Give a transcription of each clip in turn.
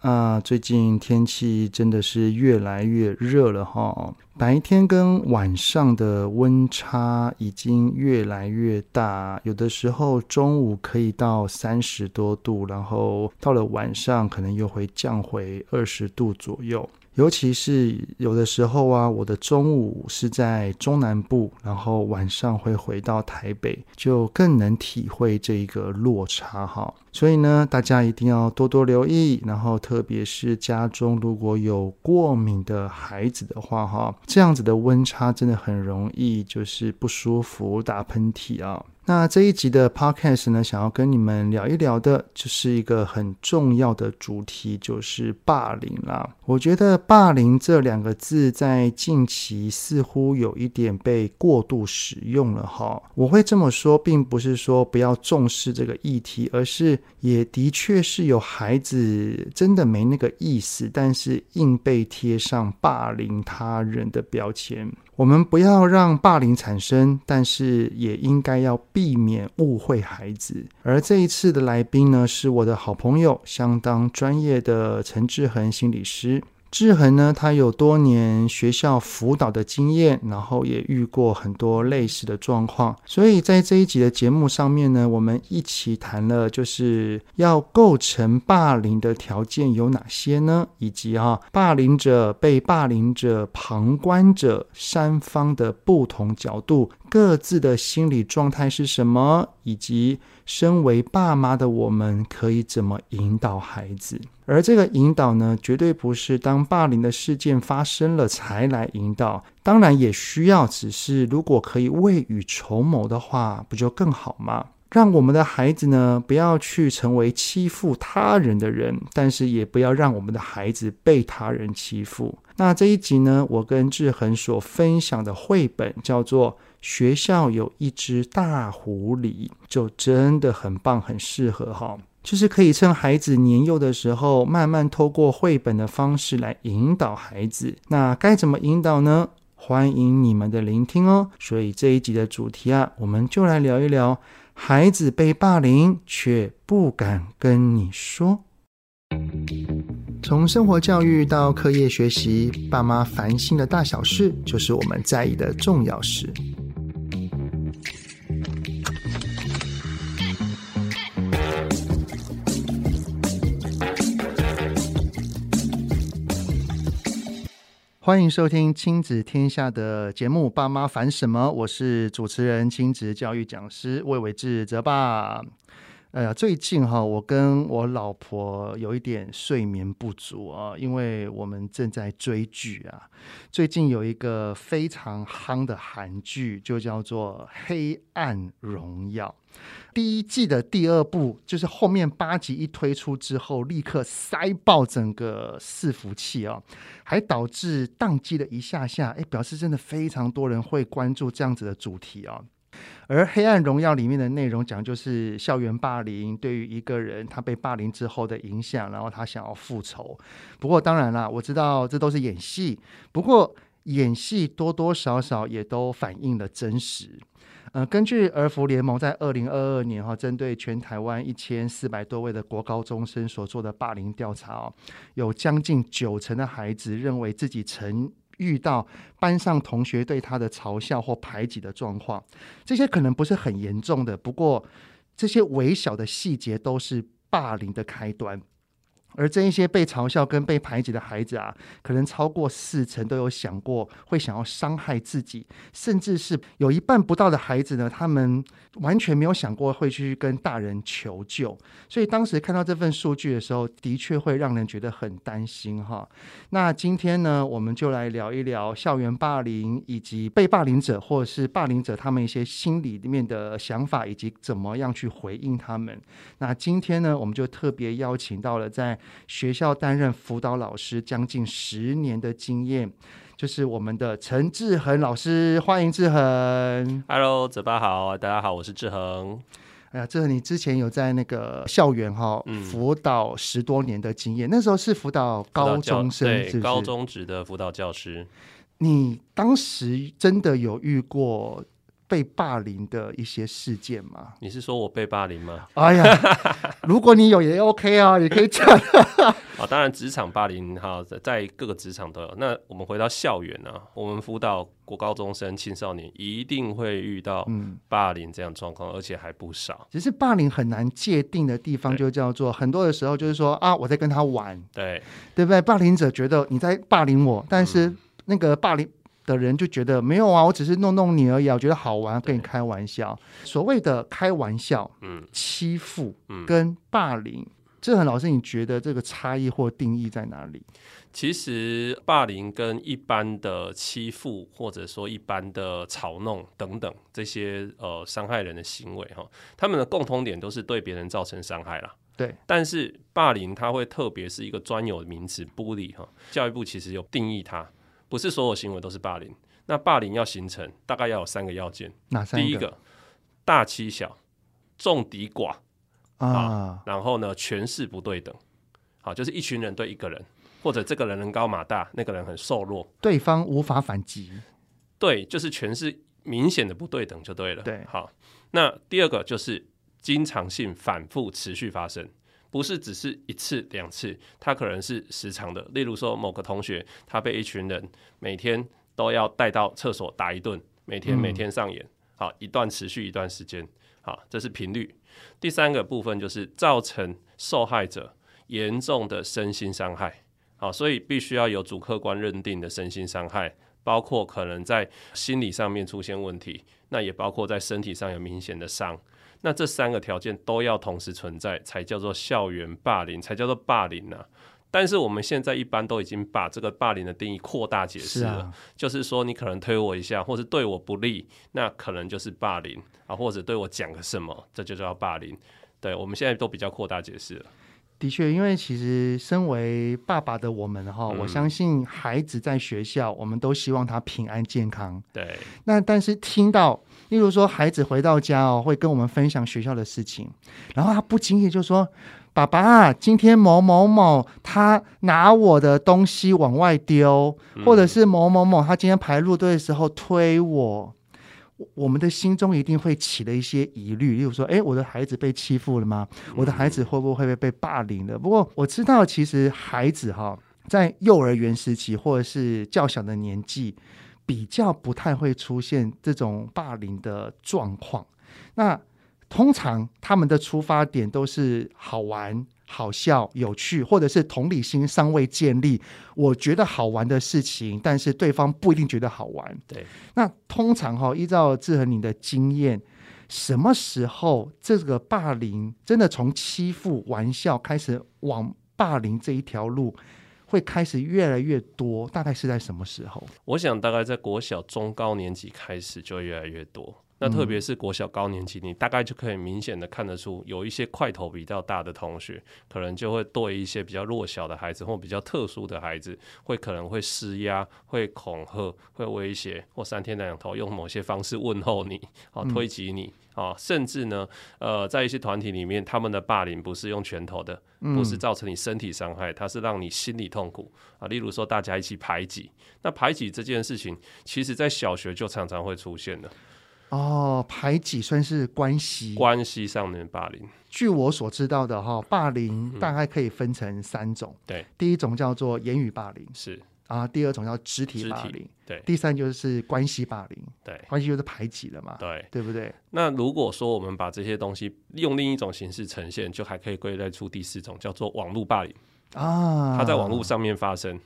啊，最近天气真的是越来越热了哈，白天跟晚上的温差已经越来越大，有的时候中午可以到三十多度，然后到了晚上可能又会降回二十度左右。尤其是有的时候啊，我的中午是在中南部，然后晚上会回到台北，就更能体会这一个落差哈。所以呢，大家一定要多多留意，然后特别是家中如果有过敏的孩子的话哈，这样子的温差真的很容易就是不舒服、打喷嚏啊。那这一集的 podcast 呢，想要跟你们聊一聊的，就是一个很重要的主题，就是霸凌啦。我觉得“霸凌”这两个字在近期似乎有一点被过度使用了哈。我会这么说，并不是说不要重视这个议题，而是也的确是有孩子真的没那个意思，但是硬被贴上霸凌他人的标签。我们不要让霸凌产生，但是也应该要避免误会孩子。而这一次的来宾呢，是我的好朋友，相当专业的陈志恒心理师。志恒呢，他有多年学校辅导的经验，然后也遇过很多类似的状况，所以在这一集的节目上面呢，我们一起谈了，就是要构成霸凌的条件有哪些呢？以及啊，霸凌者、被霸凌者、旁观者三方的不同角度。各自的心理状态是什么？以及身为爸妈的我们可以怎么引导孩子？而这个引导呢，绝对不是当霸凌的事件发生了才来引导，当然也需要，只是如果可以未雨绸缪的话，不就更好吗？让我们的孩子呢，不要去成为欺负他人的人，但是也不要让我们的孩子被他人欺负。那这一集呢，我跟志恒所分享的绘本叫做《学校有一只大狐狸》，就真的很棒，很适合哈。就是可以趁孩子年幼的时候，慢慢透过绘本的方式来引导孩子。那该怎么引导呢？欢迎你们的聆听哦。所以这一集的主题啊，我们就来聊一聊。孩子被霸凌，却不敢跟你说。从生活教育到课业学习，爸妈烦心的大小事，就是我们在意的重要事。欢迎收听亲子天下的节目《爸妈烦什么》，我是主持人、亲子教育讲师魏玮志泽爸。哎呀，最近哈，我跟我老婆有一点睡眠不足啊，因为我们正在追剧啊。最近有一个非常夯的韩剧，就叫做《黑暗荣耀》。第一季的第二部，就是后面八集一推出之后，立刻塞爆整个伺服器啊，还导致宕机了一下下。哎，表示真的非常多人会关注这样子的主题啊。而《黑暗荣耀》里面的内容讲就是校园霸凌对于一个人他被霸凌之后的影响，然后他想要复仇。不过当然啦，我知道这都是演戏，不过演戏多多少少也都反映了真实。呃，根据儿福联盟在二零二二年哈，针对全台湾一千四百多位的国高中生所做的霸凌调查哦，有将近九成的孩子认为自己曾遇到班上同学对他的嘲笑或排挤的状况，这些可能不是很严重的，不过这些微小的细节都是霸凌的开端。而这一些被嘲笑跟被排挤的孩子啊，可能超过四成都有想过会想要伤害自己，甚至是有一半不到的孩子呢，他们完全没有想过会去跟大人求救。所以当时看到这份数据的时候，的确会让人觉得很担心哈。那今天呢，我们就来聊一聊校园霸凌以及被霸凌者或者是霸凌者他们一些心里面的想法，以及怎么样去回应他们。那今天呢，我们就特别邀请到了在学校担任辅导老师将近十年的经验，就是我们的陈志恒老师，欢迎志恒。Hello，泽爸好，大家好，我是志恒。哎呀，志恒，你之前有在那个校园哈辅导十多年的经验，嗯、那时候是辅导高中生，是是？对，高中职的辅导教师。你当时真的有遇过被霸凌的一些事件吗？你是说我被霸凌吗？哎呀，如果你有也 OK 啊，也可以讲。啊，当然职场霸凌哈，在各个职场都有。那我们回到校园呢、啊，我们辅导国高中生、青少年，一定会遇到霸凌这样状况，而且还不少。其实霸凌很难界定的地方，就叫做很多的时候就是说啊，我在跟他玩，对对不对？霸凌者觉得你在霸凌我，但是。那个霸凌的人就觉得没有啊，我只是弄弄你而已，我觉得好玩，跟你开玩笑。所谓的开玩笑、嗯，欺负，嗯跟霸凌，志恒老师，你觉得这个差异或定义在哪里？其实霸凌跟一般的欺负，或者说一般的嘲弄等等这些呃伤害人的行为哈，他们的共通点都是对别人造成伤害啦。对，但是霸凌它会特别是一个专有名词，bully 哈，教育部其实有定义它。不是所有行为都是霸凌，那霸凌要形成，大概要有三个要件。哪三个？第一个，大欺小，众敌寡啊，然后呢，权势不对等。好，就是一群人对一个人，或者这个人人高马大，那个人很瘦弱，对方无法反击。对，就是权势明显的不对等就对了。对，好，那第二个就是经常性、反复、持续发生。不是只是一次两次，他可能是时常的。例如说，某个同学他被一群人每天都要带到厕所打一顿，每天每天上演，好，一段持续一段时间，好，这是频率。第三个部分就是造成受害者严重的身心伤害，好，所以必须要有主客观认定的身心伤害，包括可能在心理上面出现问题，那也包括在身体上有明显的伤。那这三个条件都要同时存在，才叫做校园霸凌，才叫做霸凌啊。但是我们现在一般都已经把这个霸凌的定义扩大解释了，是啊，就是说你可能推我一下，或是对我不利，那可能就是霸凌啊，或者对我讲个什么，这就叫霸凌。对，我们现在都比较扩大解释了。的确，因为其实身为爸爸的我们哈，嗯，我相信孩子在学校，我们都希望他平安健康。对。那但是听到，例如说孩子回到家哦，会跟我们分享学校的事情，然后他不经意就说：“爸爸，今天某某某他拿我的东西往外丢，嗯，或者是某某某他今天排路队的时候推我。”我们的心中一定会起了一些疑虑，例如说，诶，我的孩子被欺负了吗？我的孩子会不会被被霸凌了？不过我知道，其实孩子哈，在幼儿园时期或者是较小的年纪，比较不太会出现这种霸凌的状况。那通常他们的出发点都是好玩。好笑、有趣，或者是同理心尚未建立，我觉得好玩的事情，但是对方不一定觉得好玩。对，那通常哈，依照志恒你的经验，什么时候这个霸凌真的从欺负、玩笑开始往霸凌这一条路会开始越来越多？大概是在什么时候？我想大概在国小中高年级开始就越来越多。那特别是国小高年级，你大概就可以明显的看得出，有一些块头比较大的同学，可能就会对一些比较弱小的孩子或比较特殊的孩子，会可能会施压、会恐吓、会威胁，或三天两头用某些方式问候你，啊，推挤你，啊，甚至呢，呃，在一些团体里面，他们的霸凌不是用拳头的，不是造成你身体伤害，它是让你心理痛苦啊。例如说，大家一起排挤，那排挤这件事情，其实在小学就常常会出现的。哦，排挤算是关系关系上面霸凌。据我所知道的哈，霸凌大概可以分成三种。嗯、对，第一种叫做言语霸凌，是啊；第二种叫肢体霸凌，对；第三就是关系霸凌，对。关系就是排挤了嘛，对，对不对？那如果说我们把这些东西用另一种形式呈现，就还可以归类出第四种，叫做网络霸凌啊。它在网络上面发生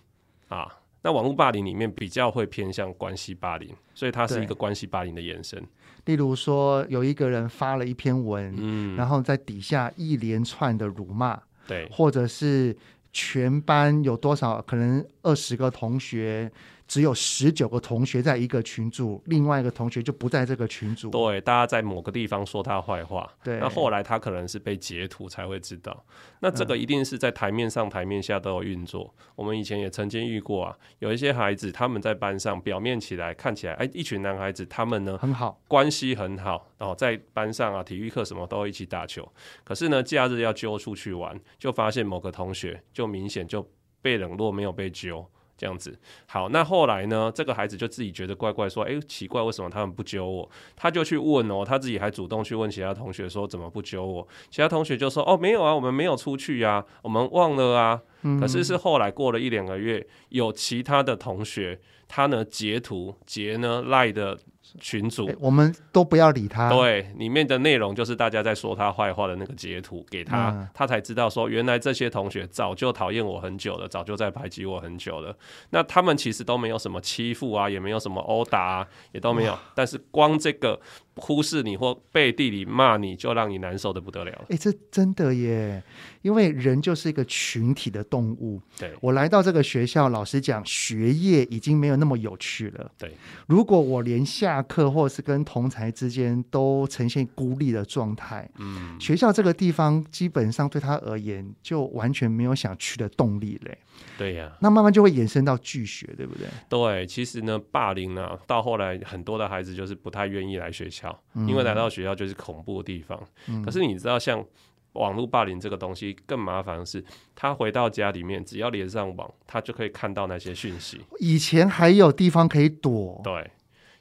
啊。那网络霸凌里面比较会偏向关系霸凌，所以它是一个关系霸凌的延伸。例如说，有一个人发了一篇文，嗯，然后在底下一连串的辱骂，对，或者是全班有多少可能二十个同学。只有十九个同学在一个群组，另外一个同学就不在这个群组。对，大家在某个地方说他坏话。对，那后来他可能是被截图才会知道。那这个一定是在台面上、台面下都有运作。嗯。我们以前也曾经遇过啊，有一些孩子他们在班上表面起来看起来，哎，一群男孩子他们呢很好，关系很好，然后在班上啊，体育课什么都一起打球。可是呢，假日要揪出去玩，就发现某个同学就明显就被冷落，没有被揪。这样子，好，那后来呢？这个孩子就自己觉得怪怪，说：“哎，奇怪，为什么他们不揪我？”他就去问哦，他自己还主动去问其他同学说：“怎么不揪我？”其他同学就说：“哦，没有啊，我们没有出去呀，我们忘了啊。”可是是后来过了一两个月，有其他的同学，他呢截图截呢赖的。群组、欸，我们都不要理他。对，里面的内容就是大家在说他坏话的那个截图给他，嗯，他才知道说，原来这些同学早就讨厌我很久了，早就在排挤我很久了。那他们其实都没有什么欺负啊，也没有什么殴打啊，也都没有。但是光这个忽视你或背地里骂你就让你难受的不得了。哎、欸，这真的耶，因为人就是一个群体的动物。对，我来到这个学校，老实讲，学业已经没有那么有趣了。对，如果我连下课或是跟同才之间都呈现孤立的状态，嗯，学校这个地方基本上对他而言就完全没有想去的动力嘞。对呀、啊，那慢慢就会延伸到拒学，对不对？对，其实呢，霸凌呢、啊，到后来很多的孩子就是不太愿意来学校，嗯、因为来到学校就是恐怖的地方。嗯、可是你知道，像网络霸凌这个东西更麻烦的是，他回到家里面，只要连上网，他就可以看到那些讯息。以前还有地方可以躲，对。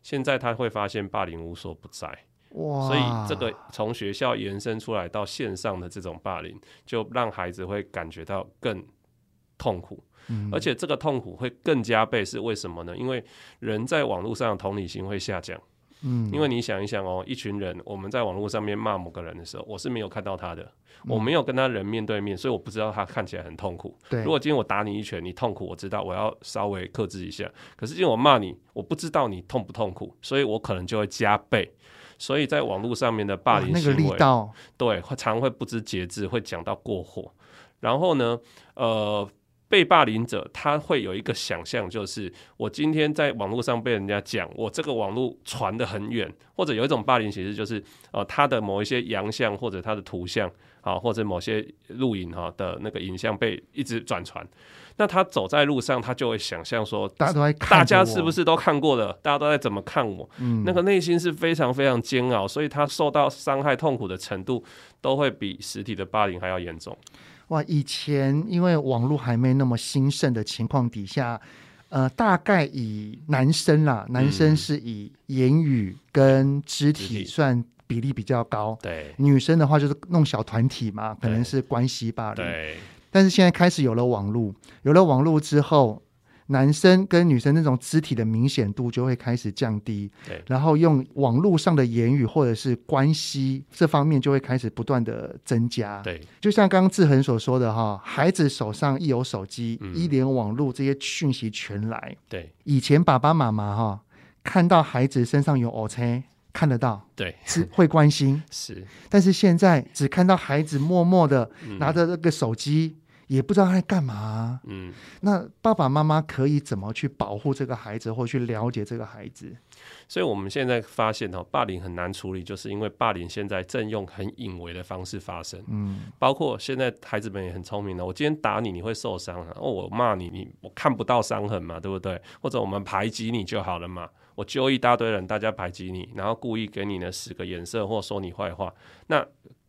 现在他会发现霸凌无所不在，哇！所以这个从学校延伸出来到线上的这种霸凌，就让孩子会感觉到更痛苦，嗯，而且这个痛苦会更加倍，是为什么呢？因为人在网络上的同理心会下降。嗯，因为你想一想哦，一群人我们在网络上面骂某个人的时候，我是没有看到他的，嗯，我没有跟他人面对面，所以我不知道他看起来很痛苦。对，如果今天我打你一拳，你痛苦，我知道我要稍微克制一下。可是今天我骂你，我不知道你痛不痛苦，所以我可能就会加倍。所以在网络上面的霸凌行为，那个力道，对，会常会不知节制，会讲到过火。然后呢，呃。被霸凌者他会有一个想象，就是我今天在网络上被人家讲，我这个网络传得很远，或者有一种霸凌形式，就是呃他的某一些洋相或者他的图像啊，或者某些录影哈的那个影像被一直转传，那他走在路上，他就会想象说，大家都在看，大家是不是都看过了？大家都在怎么看我？嗯，那个内心是非常非常煎熬，所以他受到伤害痛苦的程度都会比实体的霸凌还要严重。哇，以前因为网络还没那么兴盛的情况底下，呃，大概以男生啦，男生是以言语跟肢体算比例比较高，对，女生的话就是弄小团体嘛，可能是关系霸凌，对。但是现在开始有了网络，有了网络之后。男生跟女生那种肢体的明显度就会开始降低，对，然后用网络上的言语或者是关系这方面就会开始不断的增加，对，就像刚刚志恒所说的哈，孩子手上一有手机，嗯、一连网络这些讯息全来，对，以前爸爸妈妈哈看到孩子身上有乌青看得到，对，是会关心，是，但是现在只看到孩子默默的拿着那个手机。嗯也不知道他在干嘛，嗯，那爸爸妈妈可以怎么去保护这个孩子，或去了解这个孩子？所以我们现在发现哦，霸凌很难处理，就是因为霸凌现在正用很隐微的方式发生，嗯，包括现在孩子们也很聪明的，我今天打你，你会受伤啊，哦，我骂你，你我看不到伤痕嘛，对不对？或者我们排挤你就好了嘛，我揪一大堆人，大家排挤你，然后故意给你呢使个眼色，或说你坏话，那。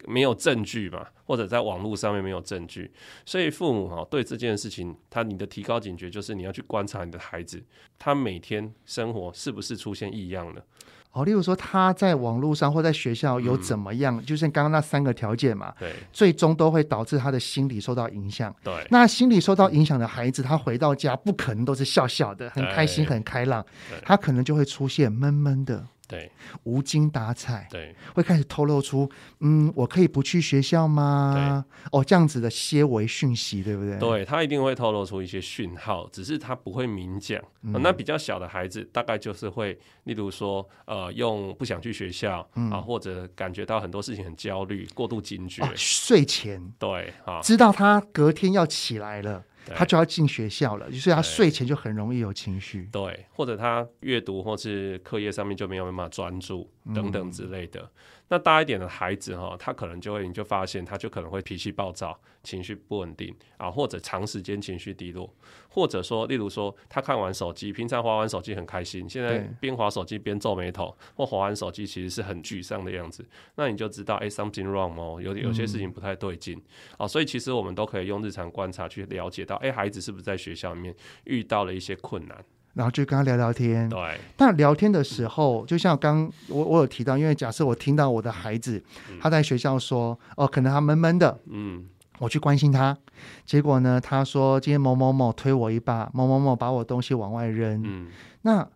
没有证据嘛，或者在网络上面没有证据，所以父母哈对这件事情，他你的提高警觉就是你要去观察你的孩子，他每天生活是不是出现异样的。哦，例如说他在网络上或在学校有怎么样，嗯、就像刚刚那三个条件嘛，对，最终都会导致他的心理受到影响。对，那心理受到影响的孩子，他回到家不可能都是笑笑的，很开心，很开朗，他可能就会出现闷闷的。对，无精打采，对，会开始透露出，嗯，我可以不去学校吗？哦，这样子的些微讯息，对不对？对，他一定会透露出一些讯号，只是他不会明讲。嗯，那比较小的孩子，大概就是会，例如说，呃，用不想去学校，嗯，啊，或者感觉到很多事情很焦虑，过度警觉，哦，睡前，对，啊，知道他隔天要起来了。他就要进学校了，所以他睡前就很容易有情绪。对，或者他阅读或是课业上面就没有办法专注等等之类的。嗯那大一点的孩子哈，他可能就会，你就发现他就可能会脾气暴躁，情绪不稳定啊，或者长时间情绪低落，或者说，例如说他看完手机，平常滑完手机很开心，现在边滑手机边皱眉头，或滑完手机其实是很沮丧的样子，那你就知道，哎，something wrong 哦，有有些事情不太对劲，啊，所以其实我们都可以用日常观察去了解到，哎，孩子是不是在学校里面遇到了一些困难。然后就跟他聊聊天。对。但聊天的时候，就像刚我我有提到，因为假设我听到我的孩子他在学校说，哦，可能他闷闷的，嗯，我去关心他，结果呢，他说今天某某某推我一把，某某某把我东西往外扔，嗯，那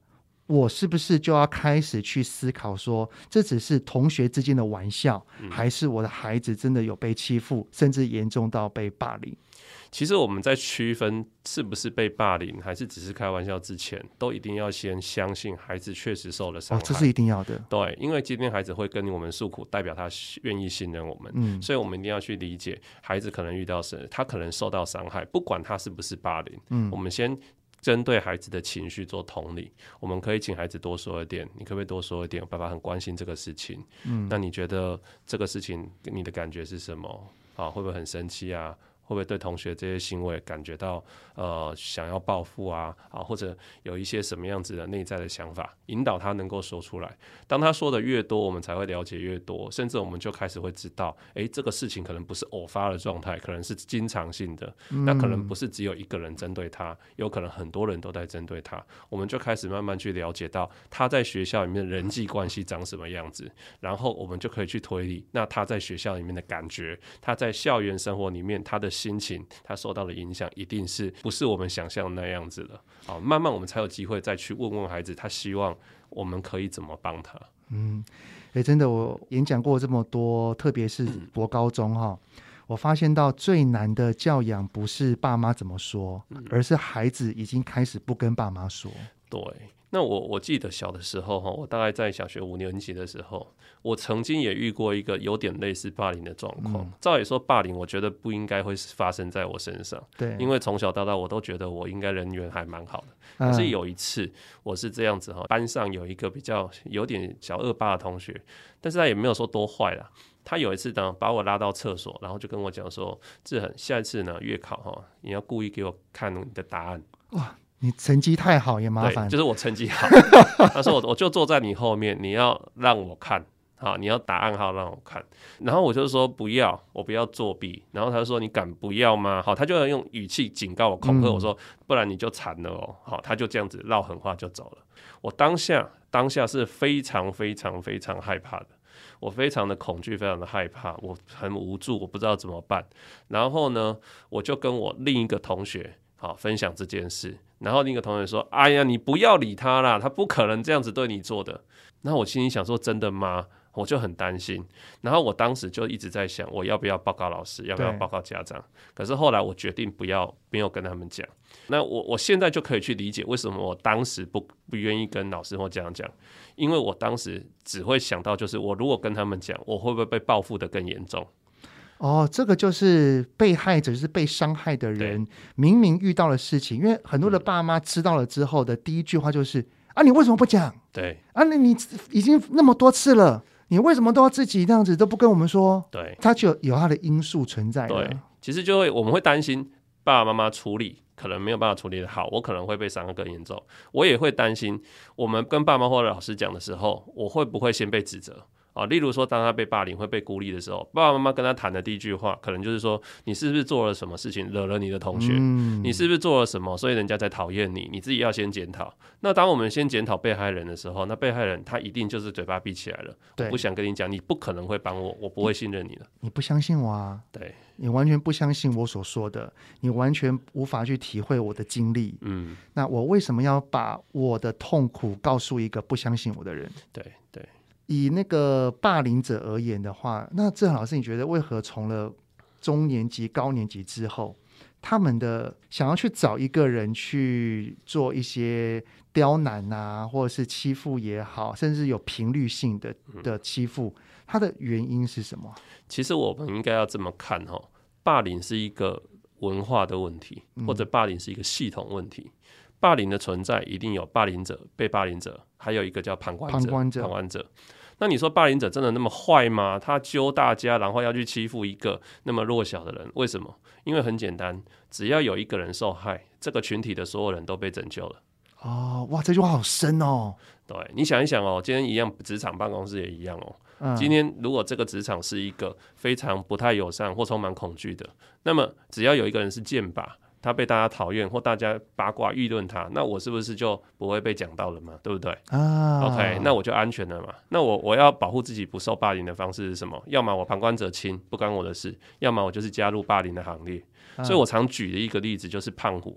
我是不是就要开始去思考说，这只是同学之间的玩笑，还是我的孩子真的有被欺负，甚至严重到被霸凌？其实我们在区分是不是被霸凌，还是只是开玩笑之前，都一定要先相信孩子确实受了伤害。哦，这是一定要的。对，因为今天孩子会跟我们诉苦，代表他愿意信任我们。嗯，所以我们一定要去理解孩子可能遇到什，他可能受到伤害，不管他是不是霸凌。嗯，我们先针对孩子的情绪做同理。我们可以请孩子多说一点，你可不可以多说一点？爸爸很关心这个事情。嗯，那你觉得这个事情你的感觉是什么？啊，会不会很生气啊？会不会对同学这些行为感觉到呃想要报复啊啊，或者有一些什么样子的内在的想法，引导他能够说出来。当他说的越多，我们才会了解越多，甚至我们就开始会知道，诶，这个事情可能不是偶发的状态，可能是经常性的。嗯、那可能不是只有一个人针对他，有可能很多人都在针对他。我们就开始慢慢去了解到他在学校里面的人际关系长什么样子，然后我们就可以去推理，那他在学校里面的感觉，他在校园生活里面他的。心情，他受到的影响一定是不是我们想象那样子的？好，慢慢我们才有机会再去问问孩子，他希望我们可以怎么帮他。嗯，诶，真的，我演讲过这么多，特别是博高中哈，嗯，我发现到最难的教养不是爸妈怎么说，而是孩子已经开始不跟爸妈说。对。那我我记得小的时候哈，我大概在小学五年级的时候，我曾经也遇过一个有点类似霸凌的状况。嗯、照理说，霸凌我觉得不应该会发生在我身上，对，因为从小到大我都觉得我应该人缘还蛮好的。可是有一次我是这样子哈，班上有一个比较有点小恶霸的同学，但是他也没有说多坏啦。他有一次呢，把我拉到厕所，然后就跟我讲说：“志恒，下一次呢月考哈，你要故意给我看你的答案。”哇。你成绩太好也麻烦，就是我成绩好。他说我我就坐在你后面，你要让我看，好，你要答案号让我看。然后我就说不要，我不要作弊。然后他说你敢不要吗？好，他就要用语气警告我、恐吓我说，不然你就惨了哦。好，他就这样子唠狠话就走了。我当下当下是非常非常非常害怕的，我非常的恐惧，非常的害怕，我很无助，我不知道怎么办。然后呢，我就跟我另一个同学好分享这件事。然后另一个同学说：“哎呀，你不要理他啦，他不可能这样子对你做的。”那我心里想说：“真的吗？”我就很担心。然后我当时就一直在想，我要不要报告老师，要不要报告家长？可是后来我决定不要，没有跟他们讲。那我我现在就可以去理解为什么我当时不不愿意跟老师或家长讲，因为我当时只会想到，就是我如果跟他们讲，我会不会被报复的更严重？哦，这个就是被害者，就是被伤害的人，明明遇到了事情，因为很多的爸妈知道了之后的第一句话就是：“嗯、啊，你为什么不讲？对，啊，那你已经那么多次了，你为什么都要自己这样子都不跟我们说？”对，他就有他的因素存在。对，其实就会我们会担心爸爸妈妈处理可能没有办法处理的好，我可能会被伤得更严重。我也会担心我们跟爸妈或者老师讲的时候，我会不会先被指责？啊，例如说，当他被霸凌、会被孤立的时候，爸爸妈妈跟他谈的第一句话，可能就是说：“你是不是做了什么事情惹了你的同学？嗯、你是不是做了什么，所以人家在讨厌你？你自己要先检讨。”那当我们先检讨被害人的时候，那被害人他一定就是嘴巴闭起来了。我不想跟你讲，你不可能会帮我，我不会信任你的。你不相信我啊？对，你完全不相信我所说的，你完全无法去体会我的经历。嗯，那我为什么要把我的痛苦告诉一个不相信我的人？对对。以那个霸凌者而言的话，那郑老师，你觉得为何从了中年级、高年级之后，他们的想要去找一个人去做一些刁难啊，或者是欺负也好，甚至有频率性的的欺负，它的原因是什么？其实我们应该要这么看哈，霸凌是一个文化的问题，或者霸凌是一个系统问题。嗯、霸凌的存在一定有霸凌者、被霸凌者，还有一个叫旁观者。旁观者，旁观者。那你说霸凌者真的那么坏吗？他揪大家，然后要去欺负一个那么弱小的人，为什么？因为很简单，只要有一个人受害，这个群体的所有人都被拯救了。哦，哇，这句话好深哦。对，你想一想哦，今天一样，职场办公室也一样哦。嗯、今天如果这个职场是一个非常不太友善或充满恐惧的，那么只要有一个人是剑靶。他被大家讨厌，或大家八卦议论他，那我是不是就不会被讲到了嘛？对不对？啊，OK，那我就安全了嘛。那我我要保护自己不受霸凌的方式是什么？要么我旁观者清，不关我的事；要么我就是加入霸凌的行列。啊、所以我常举的一个例子就是胖虎。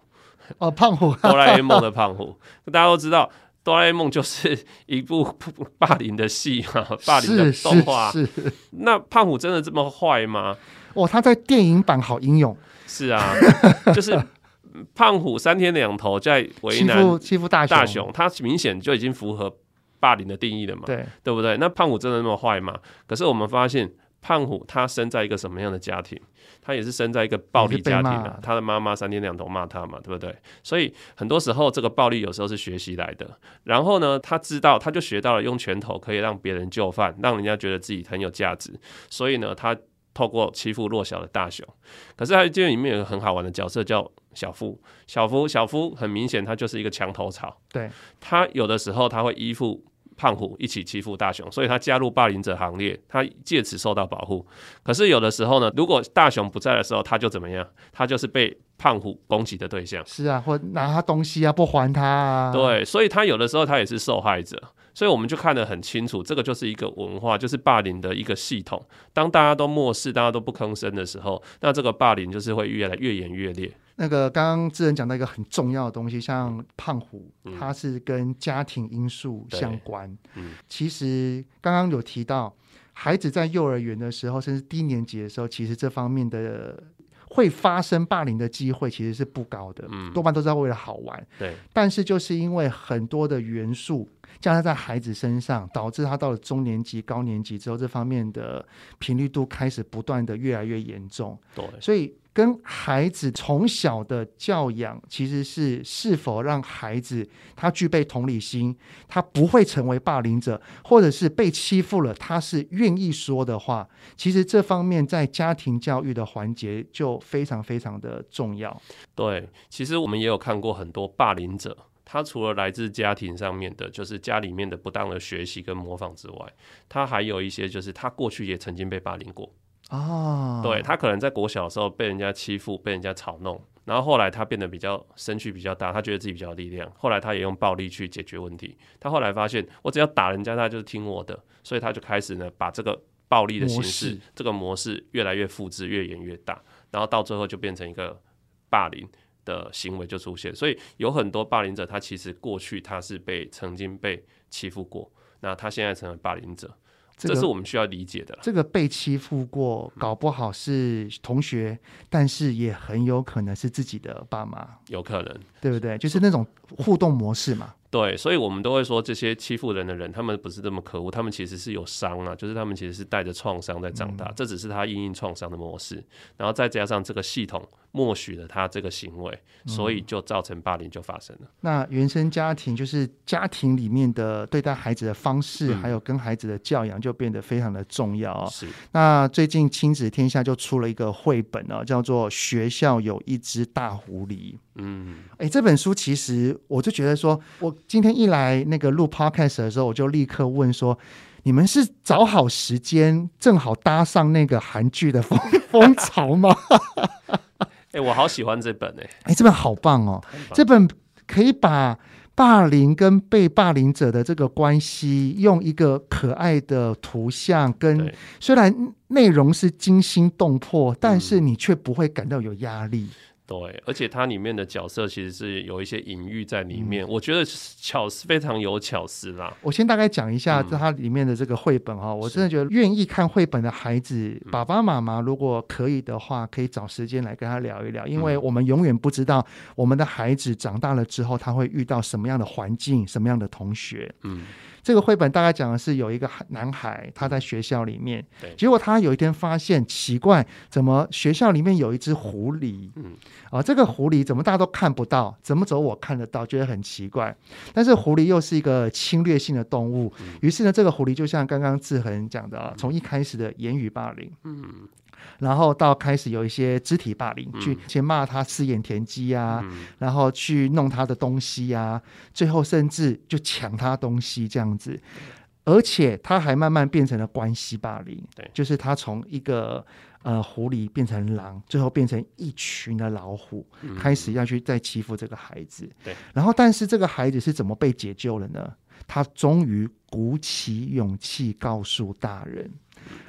哦，胖虎，哆啦 A 梦的胖虎，大家都知道，哆啦 A 梦就是一部 霸凌的戏嘛，霸凌的动画。是，是，是。那胖虎真的这么坏吗？哦，他在电影版好英勇。是啊，就是胖虎三天两头在为难欺负大雄，大雄他明显就已经符合霸凌的定义了嘛，对对不对？那胖虎真的那么坏吗？可是我们发现胖虎他生在一个什么样的家庭？他也是生在一个暴力家庭啊，他的妈妈三天两头骂他嘛，对不对？所以很多时候这个暴力有时候是学习来的。然后呢，他知道他就学到了用拳头可以让别人就范，让人家觉得自己很有价值。所以呢，他。透过欺负弱小的大雄，可是他这里面有个很好玩的角色叫小夫。小夫，小夫很明显他就是一个墙头草。对，他有的时候他会依附胖虎一起欺负大雄，所以他加入霸凌者行列，他借此受到保护。可是有的时候呢，如果大雄不在的时候，他就怎么样？他就是被胖虎攻击的对象。是啊，或拿他东西啊，不还他啊。对，所以他有的时候他也是受害者。所以我们就看得很清楚，这个就是一个文化，就是霸凌的一个系统。当大家都漠视，大家都不吭声的时候，那这个霸凌就是会越来越演越烈。那个刚刚智仁讲到一个很重要的东西，像胖虎，它是跟家庭因素相关。嗯，其实刚刚有提到，孩子在幼儿园的时候，甚至低年级的时候，其实这方面的。会发生霸凌的机会其实是不高的，嗯，多半都是为了好玩，对。但是就是因为很多的元素加上在孩子身上，导致他到了中年级、高年级之后，这方面的频率度开始不断的越来越严重，对。所以。跟孩子从小的教养，其实是是否让孩子他具备同理心，他不会成为霸凌者，或者是被欺负了，他是愿意说的话。其实这方面在家庭教育的环节就非常非常的重要。对，其实我们也有看过很多霸凌者，他除了来自家庭上面的，就是家里面的不当的学习跟模仿之外，他还有一些就是他过去也曾经被霸凌过。哦，对，他可能在国小的时候被人家欺负，被人家嘲弄，然后后来他变得比较身躯比较大，他觉得自己比较有力量，后来他也用暴力去解决问题。他后来发现，我只要打人家，他就是听我的，所以他就开始呢，把这个暴力的形式，这个模式越来越复制，越演越大，然后到最后就变成一个霸凌的行为就出现。所以有很多霸凌者，他其实过去他是被曾经被欺负过，那他现在成为霸凌者。这是我们需要理解的。这个被欺负过，搞不好是同学，但是也很有可能是自己的爸妈，有可能，对不对？就是那种互动模式嘛。对，所以我们都会说，这些欺负人的人，他们不是这么可恶，他们其实是有伤啊，就是他们其实是带着创伤在长大，嗯、这只是他因应创伤的模式，然后再加上这个系统默许了他这个行为，所以就造成霸凌就发生了。嗯、那原生家庭就是家庭里面的对待孩子的方式，嗯、还有跟孩子的教养，就变得非常的重要啊、哦。是。那最近亲子天下就出了一个绘本呢、哦，叫做《学校有一只大狐狸》。嗯，哎，这本书其实我就觉得说，我今天一来那个录 podcast 的时候，我就立刻问说，你们是找好时间，正好搭上那个韩剧的风 风潮吗？哎，我好喜欢这本哎，哎，这本好棒哦，这本可以把霸凌跟被霸凌者的这个关系，用一个可爱的图像跟，虽然内容是惊心动魄，但是你却不会感到有压力。对，而且它里面的角色其实是有一些隐喻在里面，嗯、我觉得巧思非常有巧思啦。我先大概讲一下它里面的这个绘本哈、嗯，我真的觉得愿意看绘本的孩子，爸爸妈妈如果可以的话，可以找时间来跟他聊一聊，因为我们永远不知道我们的孩子长大了之后他会遇到什么样的环境，什么样的同学。嗯。这个绘本大概讲的是有一个男孩，他在学校里面，结果他有一天发现奇怪，怎么学校里面有一只狐狸？嗯，啊，这个狐狸怎么大家都看不到，怎么走我看得到，觉得很奇怪。但是狐狸又是一个侵略性的动物，于是呢，这个狐狸就像刚刚志恒讲的，从一开始的言语霸凌，嗯。然后到开始有一些肢体霸凌，嗯、去先骂他四眼田鸡啊、嗯，然后去弄他的东西啊，最后甚至就抢他东西这样子，而且他还慢慢变成了关系霸凌，对，就是他从一个呃狐狸变成狼，最后变成一群的老虎，嗯、开始要去再欺负这个孩子，对，然后但是这个孩子是怎么被解救了呢？他终于鼓起勇气告诉大人，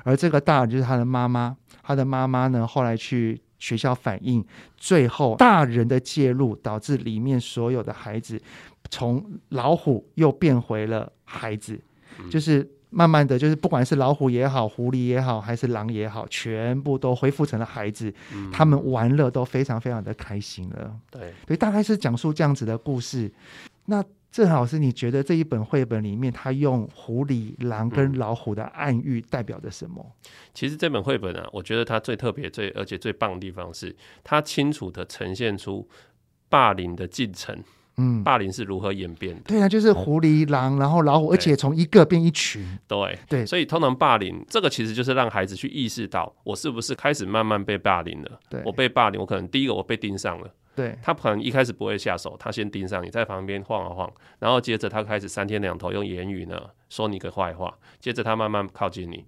而这个大人就是他的妈妈。他的妈妈呢，后来去学校反映，最后大人的介入导致里面所有的孩子从老虎又变回了孩子，就是慢慢的就是不管是老虎也好，狐狸也好，还是狼也好，全部都恢复成了孩子，他们玩乐都非常非常的开心了。对，所以大概是讲述这样子的故事。那正好是你觉得这一本绘本里面，他用狐狸、狼跟老虎的暗喻代表着什么？嗯、其实这本绘本啊，我觉得它最特别、最而且最棒的地方是，它清楚地呈现出霸凌的进程。嗯，霸凌是如何演变的？对啊，就是狐狸、狼，然后老虎，而且从一个变一群。对对，所以通常霸凌这个其实就是让孩子去意识到，我是不是开始慢慢被霸凌了？对，我被霸凌，我可能第一个我被盯上了。对，他可能一开始不会下手，他先盯上你，在旁边晃啊晃，然后接着他开始三天两头用言语呢说你个坏话，接着他慢慢靠近你，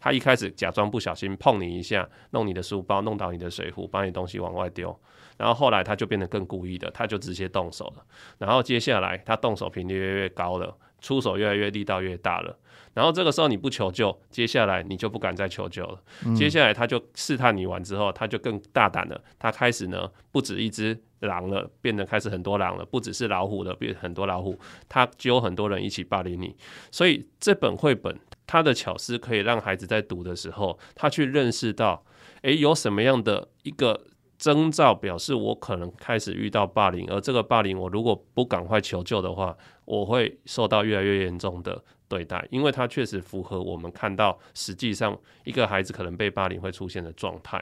他一开始假装不小心碰你一下，弄你的书包，弄倒你的水壶，把你东西往外丢，然后后来他就变得更故意的，他就直接动手了，然后接下来他动手频率越来越高了，出手越来越力道越大了。然后这个时候你不求救，接下来你就不敢再求救了。嗯、接下来他就试探你完之后，他就更大胆了。他开始呢，不止一只狼了，变得开始很多狼了，不只是老虎了，变很多老虎。他揪很多人一起霸凌你。所以这本绘本它的巧思可以让孩子在读的时候，他去认识到，诶，有什么样的一个征兆表示我可能开始遇到霸凌，而这个霸凌我如果不赶快求救的话，我会受到越来越严重的。对待，因为它确实符合我们看到实际上一个孩子可能被霸凌会出现的状态。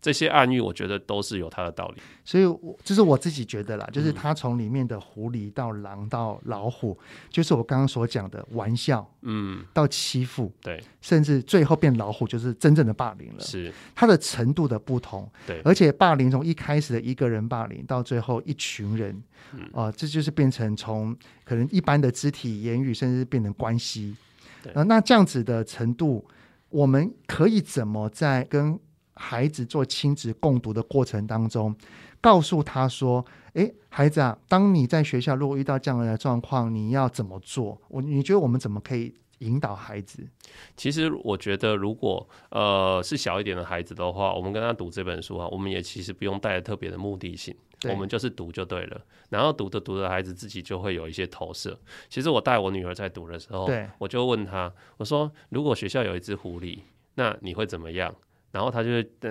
这些暗喻，我觉得都是有它的道理。所以，我就是我自己觉得啦，就是他从里面的狐狸到狼到老虎，嗯、就是我刚刚所讲的玩笑，嗯，到欺负，对，甚至最后变老虎，就是真正的霸凌了。是。它的程度的不同，对，而且霸凌从一开始的一个人霸凌，到最后一群人，啊、嗯。呃，这就是变成从可能一般的肢体、言语，甚至变成关系。对，呃、那这样子的程度，我们可以怎么在跟孩子做亲子共读的过程当中，告诉他说：“诶，孩子啊，当你在学校如果遇到这样的状况，你要怎么做？我你觉得我们怎么可以引导孩子？”其实我觉得，如果呃是小一点的孩子的话，我们跟他读这本书啊，我们也其实不用带特别的目的性，我们就是读就对了。然后读着读着，孩子自己就会有一些投射。其实我带我女儿在读的时候，对，我就问她：“我说，如果学校有一只狐狸，那你会怎么样？”然后他就，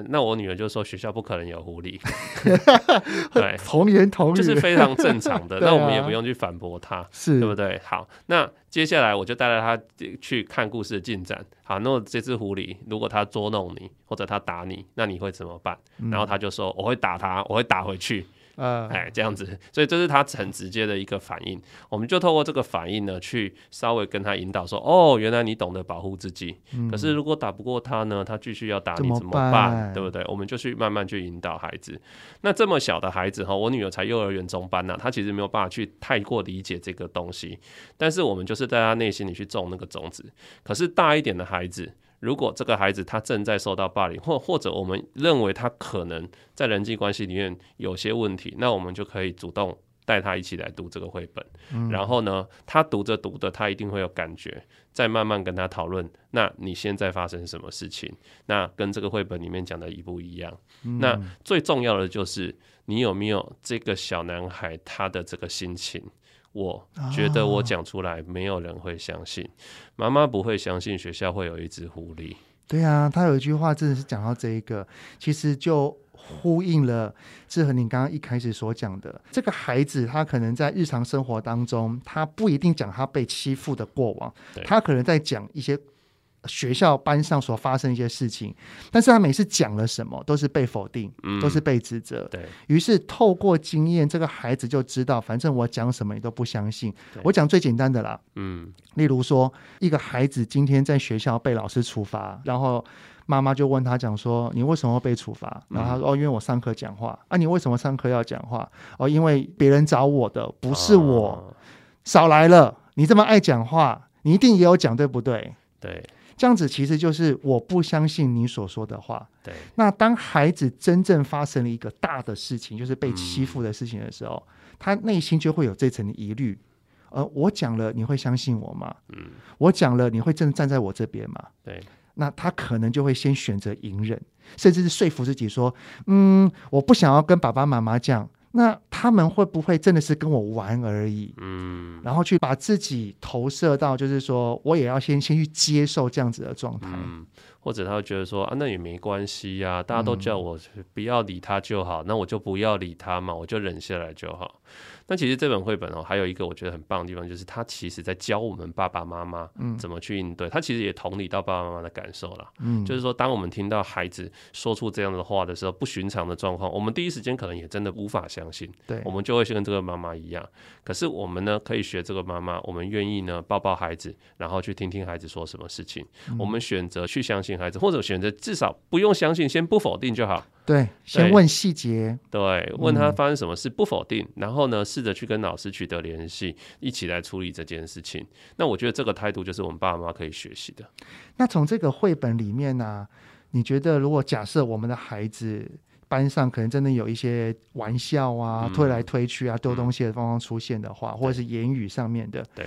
那我女儿就说学校不可能有狐狸，对，童言童语，就是非常正常的。那我们也不用去反驳他，是对不对？好，那接下来我就带着他去看故事的进展。好，那这只狐狸如果他捉弄你或者他打你，那你会怎么办？然后他就说我会打他，我会打回去。呃，哎，这样子，所以这是他很直接的一个反应。我们就透过这个反应呢，去稍微跟他引导说：哦，原来你懂得保护自己。嗯。可是如果打不过他呢，他继续要打你怎么办？对不对？我们就去慢慢去引导孩子。那这么小的孩子哈，我女儿才幼儿园中班呢，啊，她其实没有办法去太过理解这个东西。但是我们就是在他内心里去种那个种子。可是大一点的孩子。如果这个孩子他正在受到霸凌，或或者我们认为他可能在人际关系里面有些问题，那我们就可以主动带他一起来读这个绘本，嗯、然后呢，他读着读着，他一定会有感觉，再慢慢跟他讨论。那你现在发生什么事情？那跟这个绘本里面讲的一不一样？嗯、那最重要的就是你有没有这个小男孩他的这个心情？我觉得我讲出来，没有人会相信，妈妈、哦、不会相信学校会有一只狐狸。对啊，他有一句话真的是讲到这一个，其实就呼应了志恒你刚刚一开始所讲的，这个孩子他可能在日常生活当中，他不一定讲他被欺负的过往，他可能在讲一些。学校班上所发生一些事情，但是他每次讲了什么，都是被否定，嗯、都是被指责。对于是透过经验，这个孩子就知道，反正我讲什么你都不相信。对我讲最简单的啦，嗯，例如说，一个孩子今天在学校被老师处罚，然后妈妈就问他讲说：“你为什么会被处罚？”然后他说：“哦，因为我上课讲话。”啊，你为什么上课要讲话？哦，因为别人找我的，不是我。哦、少来了，你这么爱讲话，你一定也有讲，对不对？对。这样子其实就是我不相信你所说的话。对。那当孩子真正发生了一个大的事情，就是被欺负的事情的时候，嗯、他内心就会有这层疑虑。呃，我讲了，你会相信我吗？嗯。我讲了，你会真的站在我这边吗？对。那他可能就会先选择隐忍，甚至是说服自己说：“嗯，我不想要跟爸爸妈妈讲。”那他们会不会真的是跟我玩而已？嗯，然后去把自己投射到，就是说我也要先先去接受这样子的状态，嗯，或者他会觉得说啊，那也没关系呀，大家都叫我不要理他就好，那我就不要理他嘛，我就忍下来就好。那其实这本绘本哦，还有一个我觉得很棒的地方，就是它其实在教我们爸爸妈妈怎么去应对。它其实也同理到爸爸妈妈的感受了。嗯，就是说，当我们听到孩子说出这样的话的时候，不寻常的状况，我们第一时间可能也真的无法相信。对，我们就会像跟这个妈妈一样。可是我们呢，可以学这个妈妈，我们愿意呢抱抱孩子，然后去听听孩子说什么事情。我们选择去相信孩子，或者选择至少不用相信，先不否定就好。对，先问细节。对，问他发生什么事，不否定，然后呢，试着去跟老师取得联系，一起来处理这件事情。那我觉得这个态度就是我们爸爸妈妈可以学习的。那从这个绘本里面呢、啊，你觉得如果假设我们的孩子班上可能真的有一些玩笑啊、嗯、推来推去啊、丢东西的方方出现的话，嗯、或者是言语上面的，对。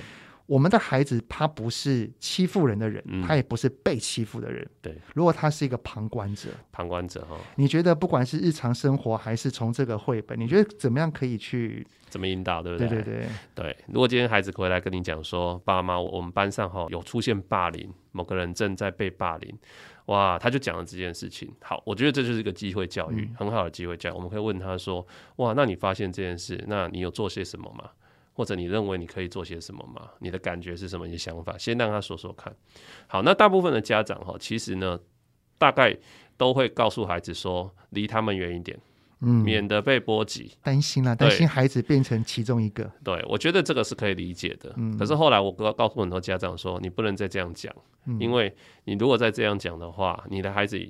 我们的孩子他不是欺负人的人，嗯、他也不是被欺负的人。对，如果他是一个旁观者，旁观者哈，你觉得不管是日常生活还是从这个绘本，你觉得怎么样可以去怎么引导，对不对？对对对对。如果今天孩子回来跟你讲说，爸妈，我们班上哈有出现霸凌，某个人正在被霸凌，哇，他就讲了这件事情。好，我觉得这就是一个机会教育，嗯、很好的机会教育。我们可以问他说，哇，那你发现这件事，那你有做些什么吗？或者你认为你可以做些什么吗？你的感觉是什么？你的想法，先让他说说看。好，那大部分的家长哈，其实呢，大概都会告诉孩子说，离他们远一点，嗯，免得被波及。担心啦，担心孩子变成其中一个。对，我觉得这个是可以理解的。嗯，可是后来我告告诉很多家长说，你不能再这样讲，嗯，因为你如果再这样讲的话，你的孩子。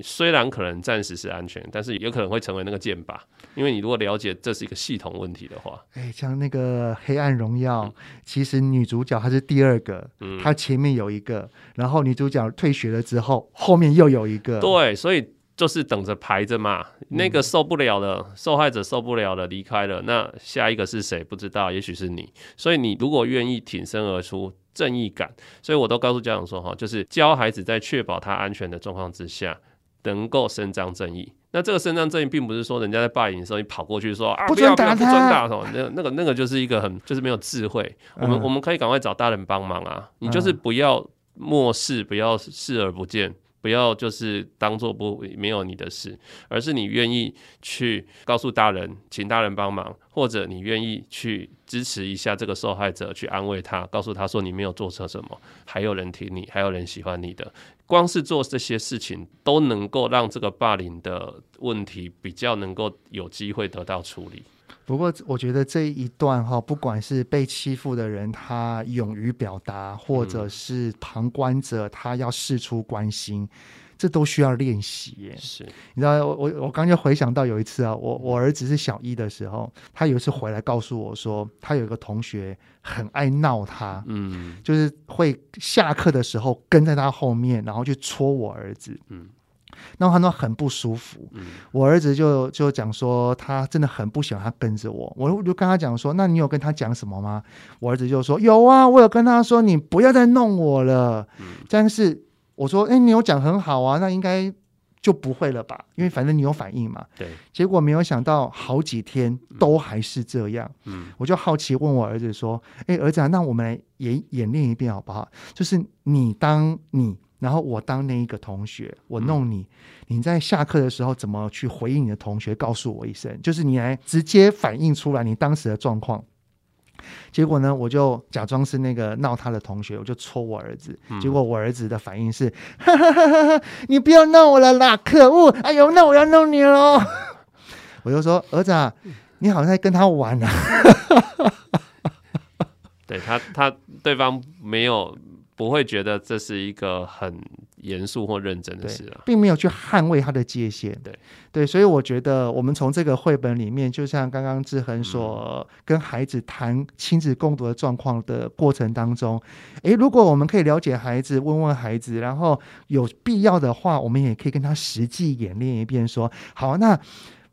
虽然可能暂时是安全，但是有可能会成为那个箭靶，因为你如果了解这是一个系统问题的话，哎，像那个《黑暗荣耀》嗯，其实女主角她是第二个，嗯，她前面有一个，然后女主角退学了之后，后面又有一个，对，所以就是等着排着嘛，那个受不了了，嗯，受害者受不了了，离开了，那下一个是谁不知道，也许是你，所以你如果愿意挺身而出，正义感，所以我都告诉家长说哈，就是教孩子在确保他安全的状况之下。能够伸张正义，那这个伸张正义，并不是说人家在霸凌的时候，你跑过去说啊，不准打他，不准打什么，那那个那个就是一个很就是没有智慧。我们我们可以赶快找大人帮忙啊，你就是不要漠视，不要视而不见。不要就是当做不没有你的事，而是你愿意去告诉大人，请大人帮忙，或者你愿意去支持一下这个受害者，去安慰他，告诉他说你没有做错什么，还有人挺你，还有人喜欢你的。光是做这些事情，都能够让这个霸凌的问题比较能够有机会得到处理。不过，我觉得这一段哈，不管是被欺负的人，他勇于表达，或者是旁观者，他要试出关心，这都需要练习。是，你知道，我我我刚就回想到有一次啊，我我儿子是小一的时候，他有一次回来告诉我说，他有一个同学很爱闹他，嗯，就是会下课的时候跟在他后面，然后去戳我儿子，嗯。那他那很不舒服。嗯、我儿子就就讲说，他真的很不喜欢他跟着我。我就跟他讲说，那你有跟他讲什么吗？我儿子就说有啊，我有跟他说，你不要再弄我了。嗯、但是我说，哎，你有讲很好啊，那应该就不会了吧？因为反正你有反应嘛。对。结果没有想到，好几天都还是这样。嗯。我就好奇问我儿子说，哎，儿子啊，那我们来演演练一遍好不好？就是你当你。然后我当那一个同学，我弄你，嗯、你在下课的时候怎么去回应你的同学？告诉我一声，就是你来直接反映出来你当时的状况。结果呢，我就假装是那个闹他的同学，我就戳我儿子。嗯、结果我儿子的反应是：哈哈哈哈哈，你不要闹我了啦，可恶！哎呦，那我要弄你喽！我就说，儿子啊，你好像在跟他玩啊。对他，他对方没有。不会觉得这是一个很严肃或认真的事啊，并没有去捍卫他的界限。对对，所以我觉得我们从这个绘本里面，就像刚刚志恒所跟孩子谈亲子共读的状况的过程当中，诶，如果我们可以了解孩子，问问孩子，然后有必要的话，我们也可以跟他实际演练一遍，说好，那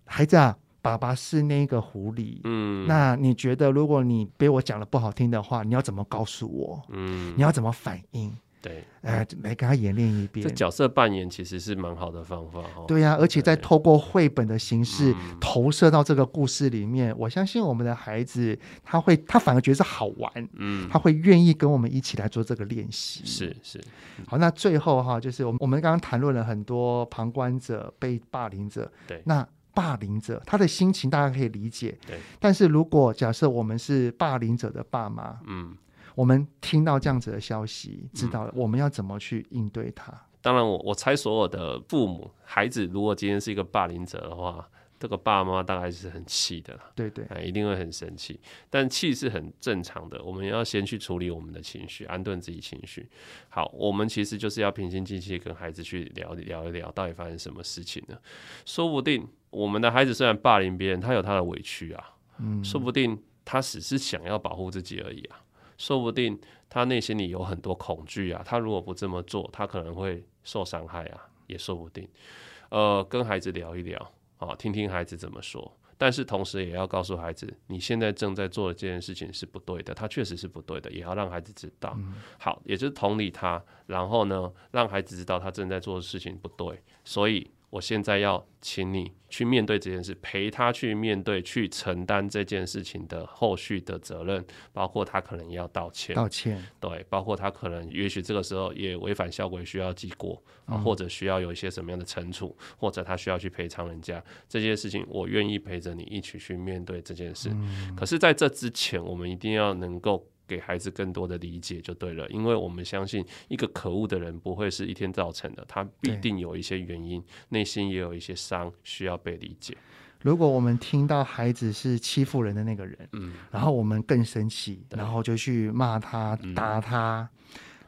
孩子啊。爸爸是那个狐狸，嗯，那你觉得如果你被我讲了不好听的话，你要怎么告诉我？嗯，你要怎么反应？对，哎，来给他演练一遍。这角色扮演其实是蛮好的方法哈。对呀、啊，而且在透过绘本的形式投射到这个故事里面，嗯、我相信我们的孩子他会，他反而觉得是好玩，嗯，他会愿意跟我们一起来做这个练习。是是，好，那最后哈，就是我们我们刚刚谈论了很多旁观者、被霸凌者，对，那。霸凌者他的心情大家可以理解，对。但是如果假设我们是霸凌者的爸妈，嗯，我们听到这样子的消息，知道了我们要怎么去应对他？当然我，我我猜所有的父母孩子，如果今天是一个霸凌者的话。这个爸妈大概是很气的，对对，一定会很生气。但气是很正常的，我们要先去处理我们的情绪，安顿自己情绪。好，我们其实就是要平心静气跟孩子去聊聊一聊，到底发生什么事情呢？说不定我们的孩子虽然霸凌别人，他有他的委屈啊，嗯，说不定他只是想要保护自己而已啊，说不定他内心里有很多恐惧啊，他如果不这么做，他可能会受伤害啊，也说不定。呃，跟孩子聊一聊。啊，听听孩子怎么说，但是同时也要告诉孩子，你现在正在做的这件事情是不对的，他确实是不对的，也要让孩子知道。嗯、好，也就是同理他，然后呢，让孩子知道他正在做的事情不对，所以。我现在要请你去面对这件事，陪他去面对，去承担这件事情的后续的责任，包括他可能要道歉，道歉，对，包括他可能也许这个时候也违反校规，需要记过，嗯、或者需要有一些什么样的惩处，或者他需要去赔偿人家这些事情，我愿意陪着你一起去面对这件事。嗯、可是在这之前，我们一定要能够。给孩子更多的理解就对了，因为我们相信一个可恶的人不会是一天造成的，他必定有一些原因，内心也有一些伤需要被理解。如果我们听到孩子是欺负人的那个人，嗯，然后我们更生气，然后就去骂他、嗯、打他，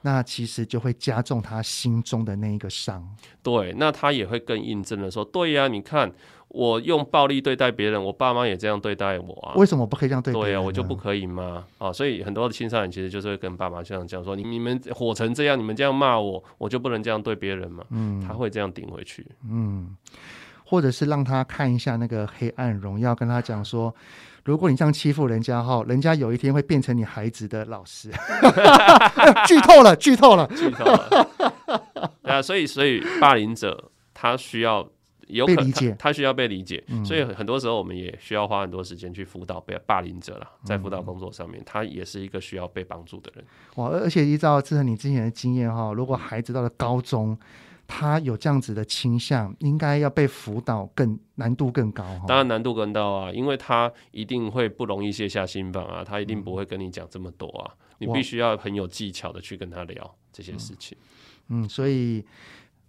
那其实就会加重他心中的那一个伤。对，那他也会更印证了说，对呀、啊，你看。我用暴力对待别人，我爸妈也这样对待我啊？为什么不可以这样对待？对啊，我就不可以吗？啊，所以很多的青少年其实就是会跟爸妈这样讲说：你你们火成这样，你们这样骂我，我就不能这样对别人吗？嗯，他会这样顶回去。嗯，或者是让他看一下那个《黑暗荣耀》，跟他讲说：如果你这样欺负人家哈，人家有一天会变成你孩子的老师。剧透了，剧透了，剧透了。啊，所以所以霸凌者他需要。有可能他，他需要被理解，嗯、所以很多时候我们也需要花很多时间去辅导被霸凌者了。在辅导工作上面，嗯、他也是一个需要被帮助的人。哇！而且依照志恒你之前的经验哈，如果孩子到了高中，他有这样子的倾向，应该要被辅导更难度更高。当然难度更高啊，因为他一定会不容易卸下心防啊，他一定不会跟你讲这么多啊，嗯、你必须要很有技巧的去跟他聊这些事情。嗯，嗯，所以。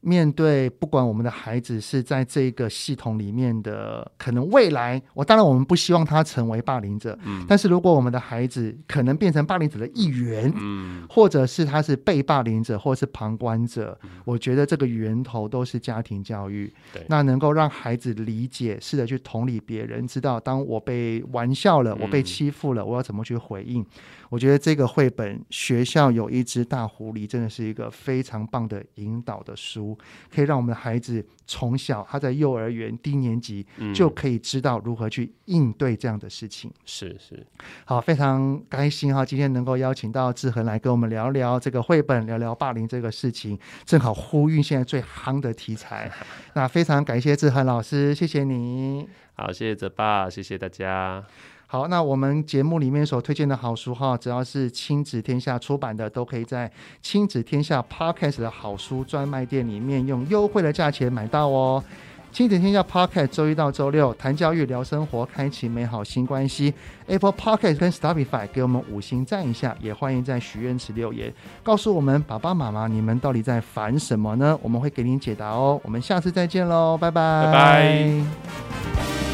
面对不管我们的孩子是在这个系统里面的，可能未来，我当然我们不希望他成为霸凌者，嗯，但是如果我们的孩子可能变成霸凌者的一员，嗯，或者是他是被霸凌者，或者是旁观者，嗯，我觉得这个源头都是家庭教育，对，那能够让孩子理解，试着去同理别人，知道当我被玩笑了，我被欺负了，我要怎么去回应。我觉得这个绘本《学校有一只大狐狸》真的是一个非常棒的引导的书。书，可以让我们的孩子从小他在幼儿园低年级就可以知道如何去应对这样的事情。是、嗯、是，好，非常开心哈，今天能够邀请到志恒来跟我们聊聊这个绘本，聊聊霸凌这个事情，正好呼应现在最夯的题材。那非常感谢志恒老师，谢谢你。好，谢谢泽爸，谢谢大家。好，那我们节目里面所推荐的好书哈，只要是亲子天下出版的，都可以在亲子天下 Podcast 的好书专卖店里面用优惠的价钱买到哦。亲子天下 Podcast 周一到周六谈教育、聊生活，开启美好新关系。Apple Podcast 跟 Spotify 给我们五星赞一下，也欢迎在许愿池留言，告诉我们爸爸妈妈你们到底在烦什么呢？我们会给您解答哦。我们下次再见喽，拜拜。拜拜。